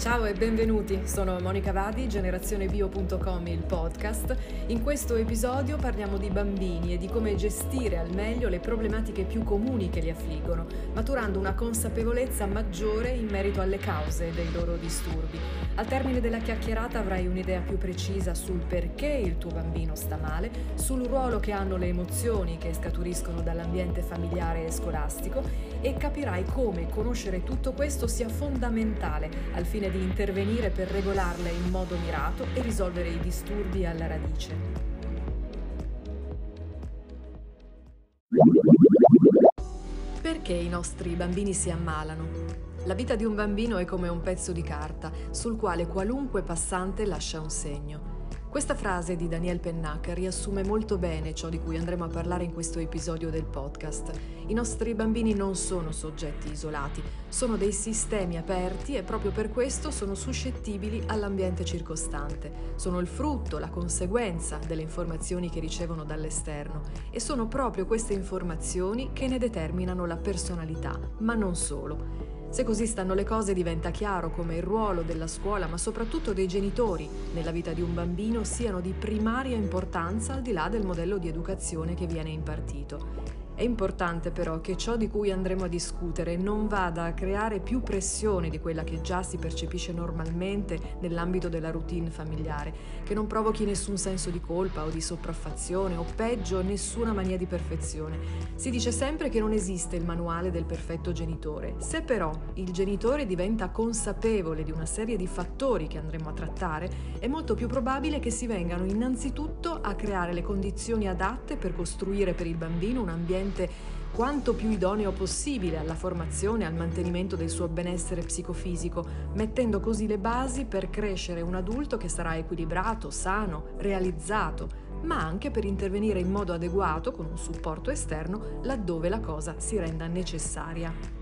Ciao e benvenuti, sono Monica Vadi, generazionebio.com, il podcast. In questo episodio parliamo di bambini e di come gestire al meglio le problematiche più comuni che li affliggono, maturando una consapevolezza maggiore in merito alle cause dei loro disturbi. Al termine della chiacchierata avrai un'idea più precisa sul perché il tuo bambino sta male, sul ruolo che hanno le emozioni che scaturiscono dall'ambiente familiare e scolastico e capirai come conoscere tutto questo sia fondamentale al fine di intervenire per regolarle in modo mirato e risolvere i disturbi alla radice. Perché i nostri bambini si ammalano? La vita di un bambino è come un pezzo di carta sul quale qualunque passante lascia un segno. Questa frase di Daniel Pennac riassume molto bene ciò di cui andremo a parlare in questo episodio del podcast. I nostri bambini non sono soggetti isolati, sono dei sistemi aperti e proprio per questo sono suscettibili all'ambiente circostante. Sono il frutto, la conseguenza delle informazioni che ricevono dall'esterno e sono proprio queste informazioni che ne determinano la personalità, ma non solo. Se così stanno le cose diventa chiaro come il ruolo della scuola, ma soprattutto dei genitori, nella vita di un bambino siano di primaria importanza al di là del modello di educazione che viene impartito. È importante però che ciò di cui andremo a discutere non vada a creare più pressione di quella che già si percepisce normalmente nell'ambito della routine familiare, che non provochi nessun senso di colpa o di sopraffazione o peggio nessuna mania di perfezione. Si dice sempre che non esiste il manuale del perfetto genitore. Se però il genitore diventa consapevole di una serie di fattori che andremo a trattare, è molto più probabile che si vengano innanzitutto a creare le condizioni adatte per costruire per il bambino un ambiente sicuramente quanto più idoneo possibile alla formazione e al mantenimento del suo benessere psicofisico, mettendo così le basi per crescere un adulto che sarà equilibrato, sano, realizzato, ma anche per intervenire in modo adeguato con un supporto esterno laddove la cosa si renda necessaria.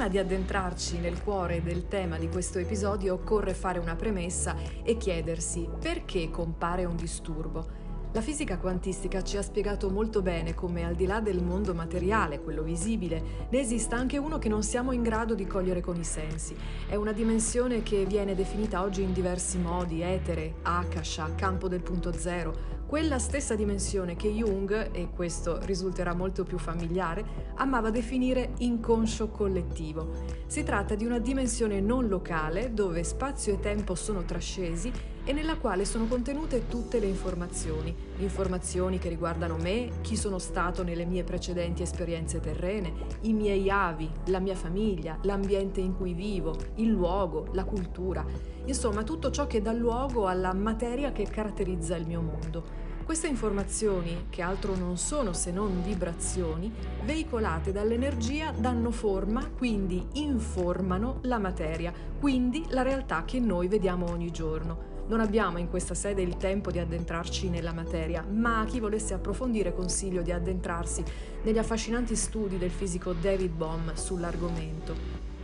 Prima di addentrarci nel cuore del tema di questo episodio occorre fare una premessa e chiedersi perché compare un disturbo. La fisica quantistica ci ha spiegato molto bene come al di là del mondo materiale, quello visibile, ne esista anche uno che non siamo in grado di cogliere con i sensi. È una dimensione che viene definita oggi in diversi modi, etere, akasha, campo del punto zero, quella stessa dimensione che Jung, e questo risulterà molto più familiare, amava definire inconscio collettivo. Si tratta di una dimensione non locale dove spazio e tempo sono trascesi e nella quale sono contenute tutte le informazioni, informazioni che riguardano me, chi sono stato nelle mie precedenti esperienze terrene, i miei avi, la mia famiglia, l'ambiente in cui vivo, il luogo, la cultura, insomma tutto ciò che dà luogo alla materia che caratterizza il mio mondo. Queste informazioni, che altro non sono se non vibrazioni, veicolate dall'energia danno forma, quindi informano la materia, quindi la realtà che noi vediamo ogni giorno. Non abbiamo in questa sede il tempo di addentrarci nella materia, ma a chi volesse approfondire consiglio di addentrarsi negli affascinanti studi del fisico David Bohm sull'argomento.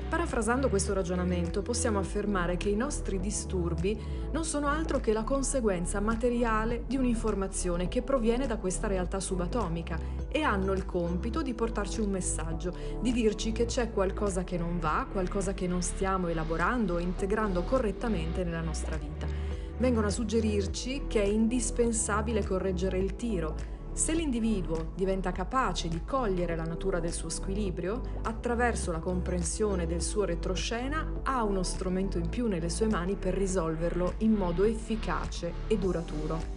Parafrasando questo ragionamento, possiamo affermare che i nostri disturbi non sono altro che la conseguenza materiale di un'informazione che proviene da questa realtà subatomica e hanno il compito di portarci un messaggio, di dirci che c'è qualcosa che non va, qualcosa che non stiamo elaborando o integrando correttamente nella nostra vita. Vengono a suggerirci che è indispensabile correggere il tiro, se l'individuo diventa capace di cogliere la natura del suo squilibrio, attraverso la comprensione del suo retroscena, ha uno strumento in più nelle sue mani per risolverlo in modo efficace e duraturo.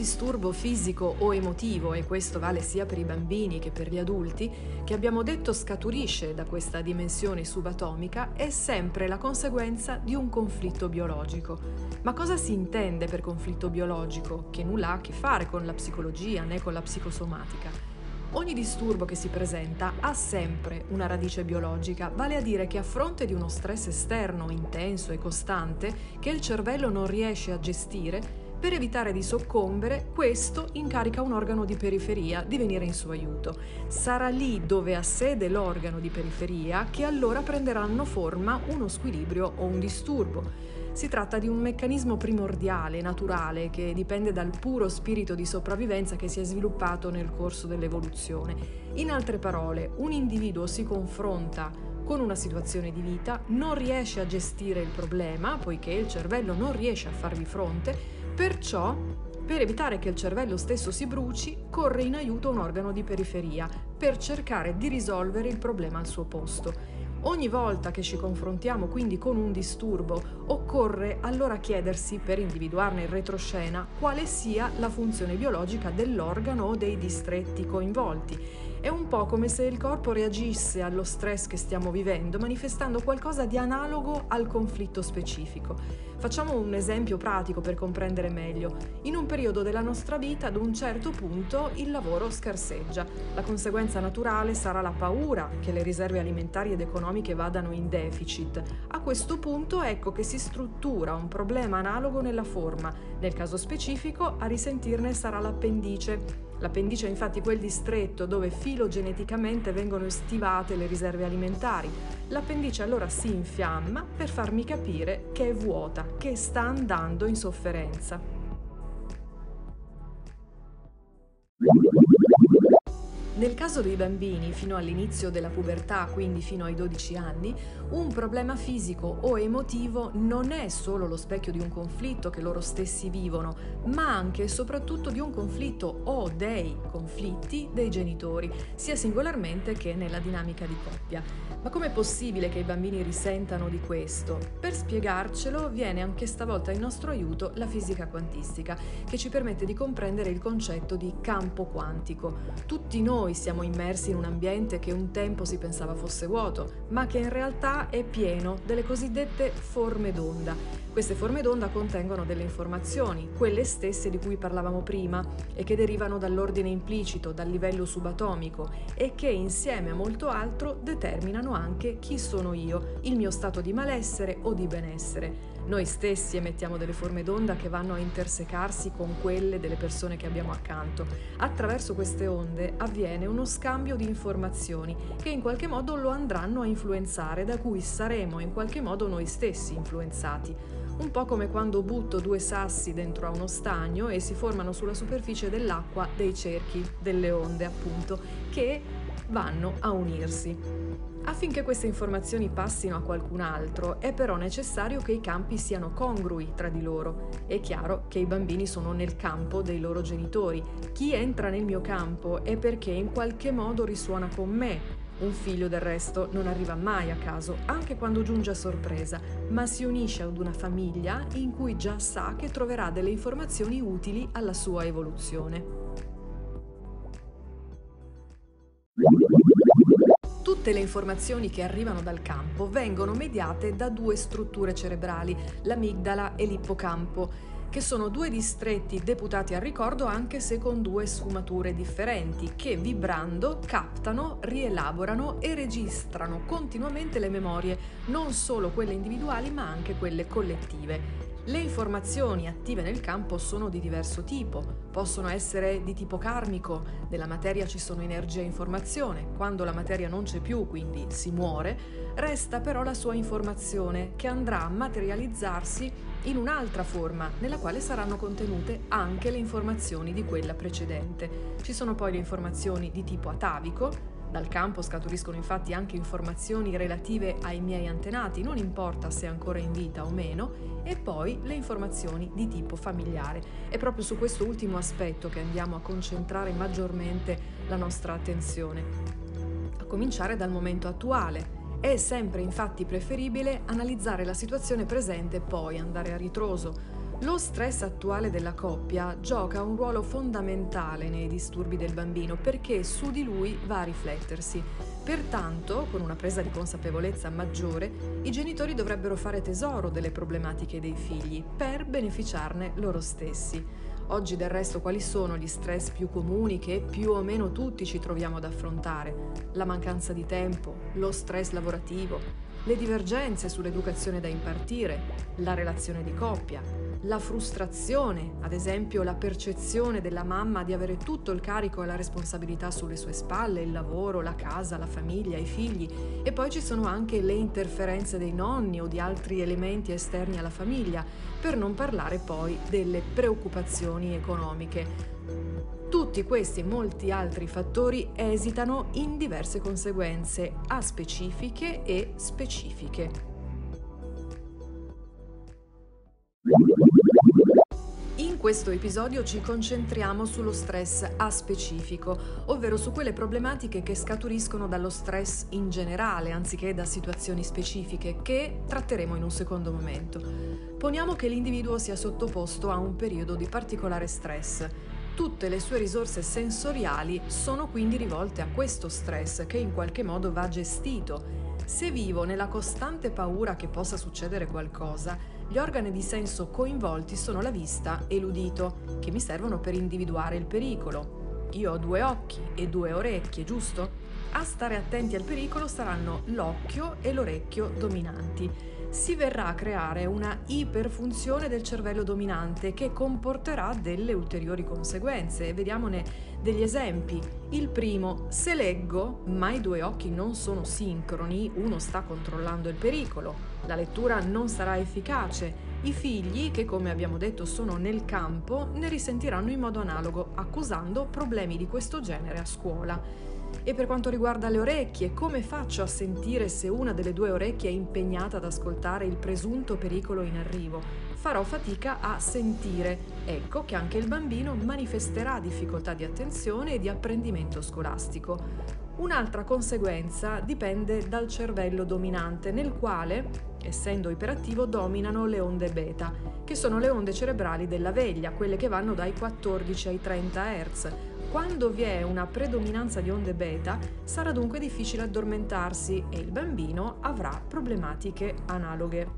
Disturbo fisico o emotivo, e questo vale sia per i bambini che per gli adulti, che abbiamo detto scaturisce da questa dimensione subatomica, è sempre la conseguenza di un conflitto biologico. Ma cosa si intende per conflitto biologico? Che nulla ha a che fare con la psicologia né con la psicosomatica. Ogni disturbo che si presenta ha sempre una radice biologica, vale a dire che a fronte di uno stress esterno intenso e costante che il cervello non riesce a gestire, per evitare di soccombere, questo incarica un organo di periferia di venire in suo aiuto. Sarà lì dove ha sede l'organo di periferia che allora prenderanno forma uno squilibrio o un disturbo. Si tratta di un meccanismo primordiale, naturale, che dipende dal puro spirito di sopravvivenza che si è sviluppato nel corso dell'evoluzione. In altre parole, un individuo si confronta con una situazione di vita, non riesce a gestire il problema, poiché il cervello non riesce a farvi fronte, perciò per evitare che il cervello stesso si bruci, corre in aiuto un organo di periferia per cercare di risolvere il problema al suo posto. Ogni volta che ci confrontiamo quindi con un disturbo, occorre allora chiedersi, per individuarne il retroscena, quale sia la funzione biologica dell'organo o dei distretti coinvolti. È un po' come se il corpo reagisse allo stress che stiamo vivendo, manifestando qualcosa di analogo al conflitto specifico. Facciamo un esempio pratico per comprendere meglio. In un periodo della nostra vita, ad un certo punto, il lavoro scarseggia. La conseguenza naturale sarà la paura che le riserve alimentari ed economiche vadano in deficit. A questo punto ecco che si struttura un problema analogo nella forma. Nel caso specifico, a risentirne sarà l'appendice. L'appendice è infatti quel distretto dove filogeneticamente vengono stivate le riserve alimentari. L'appendice allora si infiamma per farmi capire che è vuota, che sta andando in sofferenza. Nel caso dei bambini, fino all'inizio della pubertà, quindi fino ai 12 anni, un problema fisico o emotivo non è solo lo specchio di un conflitto che loro stessi vivono, ma anche e soprattutto di un conflitto o dei conflitti dei genitori, sia singolarmente che nella dinamica di coppia. Ma com'è possibile che i bambini risentano di questo? Per spiegarcelo viene anche stavolta in nostro aiuto la fisica quantistica, che ci permette di comprendere il concetto di campo quantico. Tutti noi noi siamo immersi in un ambiente che un tempo si pensava fosse vuoto, ma che in realtà è pieno delle cosiddette forme d'onda. Queste forme d'onda contengono delle informazioni, quelle stesse di cui parlavamo prima, e che derivano dall'ordine implicito, dal livello subatomico, e che insieme a molto altro determinano anche chi sono io, il mio stato di malessere o di benessere. Noi stessi emettiamo delle forme d'onda che vanno a intersecarsi con quelle delle persone che abbiamo accanto. Attraverso queste onde avviene uno scambio di informazioni che in qualche modo lo andranno a influenzare, da cui saremo in qualche modo noi stessi influenzati. Un po' come quando butto due sassi dentro a uno stagno e si formano sulla superficie dell'acqua dei cerchi, delle onde appunto, che vanno a unirsi. Affinché queste informazioni passino a qualcun altro è però necessario che i campi siano congrui tra di loro. È chiaro che i bambini sono nel campo dei loro genitori. Chi entra nel mio campo è perché in qualche modo risuona con me. Un figlio del resto non arriva mai a caso, anche quando giunge a sorpresa, ma si unisce ad una famiglia in cui già sa che troverà delle informazioni utili alla sua evoluzione. Tutte le informazioni che arrivano dal campo vengono mediate da due strutture cerebrali, l'amigdala e l'ippocampo, che sono due distretti deputati al ricordo anche se con due sfumature differenti, che vibrando captano, rielaborano e registrano continuamente le memorie, non solo quelle individuali ma anche quelle collettive. Le informazioni attive nel campo sono di diverso tipo, possono essere di tipo karmico, nella materia ci sono energia e informazione, quando la materia non c'è più, quindi si muore, resta però la sua informazione che andrà a materializzarsi in un'altra forma nella quale saranno contenute anche le informazioni di quella precedente. Ci sono poi le informazioni di tipo atavico, dal campo scaturiscono infatti anche informazioni relative ai miei antenati, non importa se ancora in vita o meno, e poi le informazioni di tipo familiare. È proprio su questo ultimo aspetto che andiamo a concentrare maggiormente la nostra attenzione. A cominciare dal momento attuale. È sempre infatti preferibile analizzare la situazione presente e poi andare a ritroso lo stress attuale della coppia gioca un ruolo fondamentale nei disturbi del bambino perché su di lui va a riflettersi. Pertanto, con una presa di consapevolezza maggiore, i genitori dovrebbero fare tesoro delle problematiche dei figli per beneficiarne loro stessi. Oggi del resto quali sono gli stress più comuni che più o meno tutti ci troviamo ad affrontare? La mancanza di tempo, lo stress lavorativo, le divergenze sull'educazione da impartire, la relazione di coppia, la frustrazione, ad esempio la percezione della mamma di avere tutto il carico e la responsabilità sulle sue spalle, il lavoro, la casa, la famiglia, i figli e poi ci sono anche le interferenze dei nonni o di altri elementi esterni alla famiglia, per non parlare poi delle preoccupazioni economiche. Tutti questi e molti altri fattori esitano in diverse conseguenze aspecifiche e specifiche. Questo episodio ci concentriamo sullo stress aspecifico, ovvero su quelle problematiche che scaturiscono dallo stress in generale, anziché da situazioni specifiche, che tratteremo in un secondo momento. Poniamo che l'individuo sia sottoposto a un periodo di particolare stress. Tutte le sue risorse sensoriali sono quindi rivolte a questo stress che in qualche modo va gestito. Se vivo nella costante paura che possa succedere qualcosa, gli organi di senso coinvolti sono la vista e l'udito, che mi servono per individuare il pericolo. Io ho due occhi e due orecchie, giusto? A stare attenti al pericolo saranno l'occhio e l'orecchio dominanti. Si verrà a creare una iperfunzione del cervello dominante che comporterà delle ulteriori conseguenze. Vediamone degli esempi. Il primo, se leggo, ma i due occhi non sono sincroni, uno sta controllando il pericolo, la lettura non sarà efficace. I figli, che come abbiamo detto sono nel campo, ne risentiranno in modo analogo, accusando problemi di questo genere a scuola. E per quanto riguarda le orecchie, come faccio a sentire se una delle due orecchie è impegnata ad ascoltare il presunto pericolo in arrivo? Farò fatica a sentire. Ecco che anche il bambino manifesterà difficoltà di attenzione e di apprendimento scolastico. Un'altra conseguenza dipende dal cervello dominante, nel quale essendo iperattivo, dominano le onde beta, che sono le onde cerebrali della veglia, quelle che vanno dai 14 ai 30 Hz. Quando vi è una predominanza di onde beta, sarà dunque difficile addormentarsi e il bambino avrà problematiche analoghe.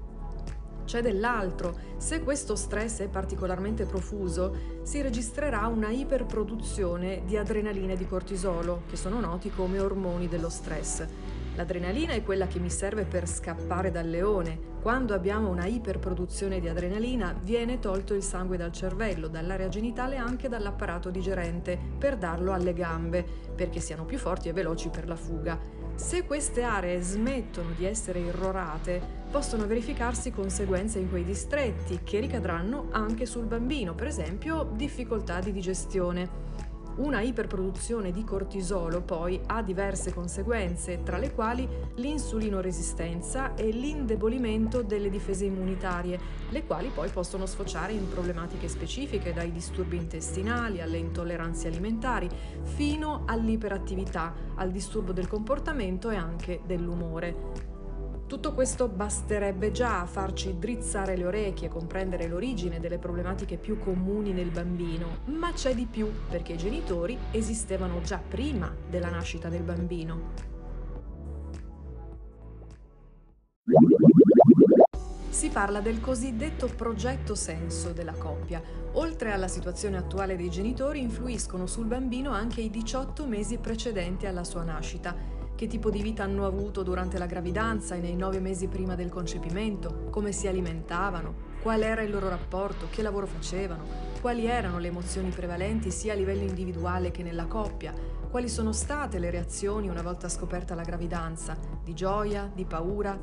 C'è dell'altro, se questo stress è particolarmente profuso, si registrerà una iperproduzione di adrenalina e di cortisolo, che sono noti come ormoni dello stress. L'adrenalina è quella che mi serve per scappare dal leone. Quando abbiamo una iperproduzione di adrenalina viene tolto il sangue dal cervello, dall'area genitale e anche dall'apparato digerente per darlo alle gambe, perché siano più forti e veloci per la fuga. Se queste aree smettono di essere irrorate, possono verificarsi conseguenze in quei distretti che ricadranno anche sul bambino, per esempio difficoltà di digestione. Una iperproduzione di cortisolo poi ha diverse conseguenze, tra le quali l'insulinoresistenza e l'indebolimento delle difese immunitarie, le quali poi possono sfociare in problematiche specifiche, dai disturbi intestinali alle intolleranze alimentari, fino all'iperattività, al disturbo del comportamento e anche dell'umore. Tutto questo basterebbe già a farci drizzare le orecchie e comprendere l'origine delle problematiche più comuni nel bambino, ma c'è di più perché i genitori esistevano già prima della nascita del bambino. Si parla del cosiddetto progetto senso della coppia. Oltre alla situazione attuale dei genitori, influiscono sul bambino anche i 18 mesi precedenti alla sua nascita che tipo di vita hanno avuto durante la gravidanza e nei nove mesi prima del concepimento, come si alimentavano, qual era il loro rapporto, che lavoro facevano, quali erano le emozioni prevalenti sia a livello individuale che nella coppia, quali sono state le reazioni una volta scoperta la gravidanza, di gioia, di paura,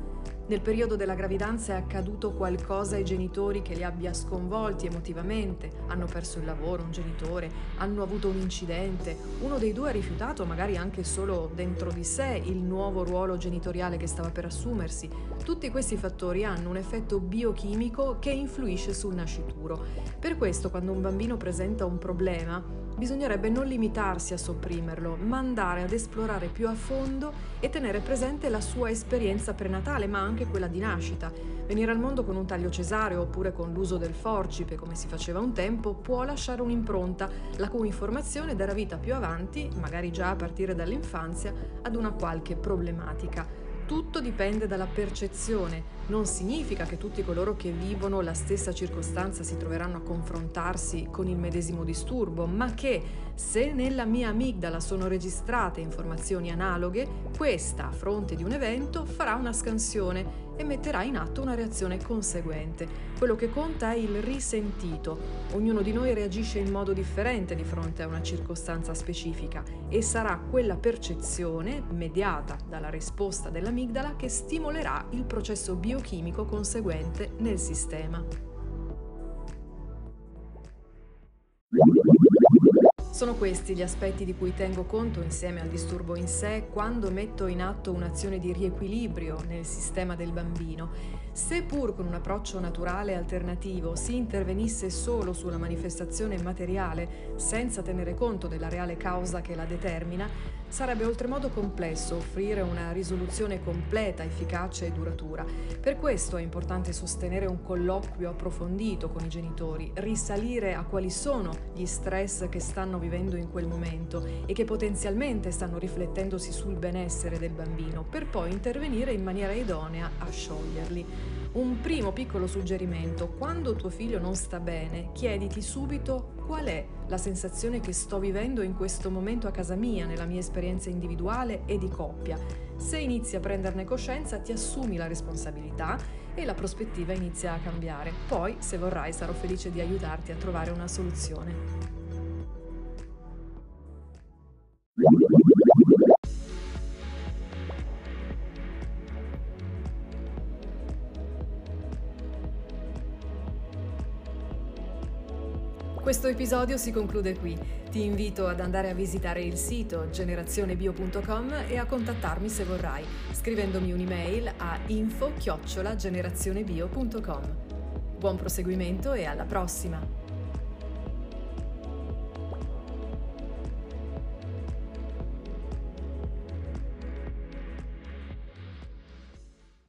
nel periodo della gravidanza è accaduto qualcosa ai genitori che li abbia sconvolti emotivamente, hanno perso il lavoro, un genitore, hanno avuto un incidente, uno dei due ha rifiutato magari anche solo dentro di sé il nuovo ruolo genitoriale che stava per assumersi. Tutti questi fattori hanno un effetto biochimico che influisce sul nascituro. Per questo quando un bambino presenta un problema, bisognerebbe non limitarsi a sopprimerlo, ma andare ad esplorare più a fondo e tenere presente la sua esperienza prenatale, ma anche quella di nascita. Venire al mondo con un taglio cesareo oppure con l'uso del forcipe, come si faceva un tempo, può lasciare un'impronta, la cui informazione darà vita più avanti, magari già a partire dall'infanzia, ad una qualche problematica. Tutto dipende dalla percezione, non significa che tutti coloro che vivono la stessa circostanza si troveranno a confrontarsi con il medesimo disturbo, ma che se nella mia amigdala sono registrate informazioni analoghe, questa, a fronte di un evento, farà una scansione e metterà in atto una reazione conseguente. Quello che conta è il risentito. Ognuno di noi reagisce in modo differente di fronte a una circostanza specifica e sarà quella percezione mediata dalla risposta dell'amigdala che stimolerà il processo biochimico conseguente nel sistema. Sono questi gli aspetti di cui tengo conto insieme al disturbo in sé quando metto in atto un'azione di riequilibrio nel sistema del bambino. Seppur con un approccio naturale e alternativo si intervenisse solo sulla manifestazione materiale senza tenere conto della reale causa che la determina, Sarebbe oltremodo complesso offrire una risoluzione completa, efficace e duratura. Per questo è importante sostenere un colloquio approfondito con i genitori, risalire a quali sono gli stress che stanno vivendo in quel momento e che potenzialmente stanno riflettendosi sul benessere del bambino, per poi intervenire in maniera idonea a scioglierli. Un primo piccolo suggerimento, quando tuo figlio non sta bene, chiediti subito qual è la sensazione che sto vivendo in questo momento a casa mia, nella mia esperienza individuale e di coppia. Se inizi a prenderne coscienza, ti assumi la responsabilità e la prospettiva inizia a cambiare. Poi, se vorrai, sarò felice di aiutarti a trovare una soluzione. Questo episodio si conclude qui. Ti invito ad andare a visitare il sito generazionebio.com e a contattarmi se vorrai, scrivendomi un'email a info-generazionebio.com. Buon proseguimento e alla prossima!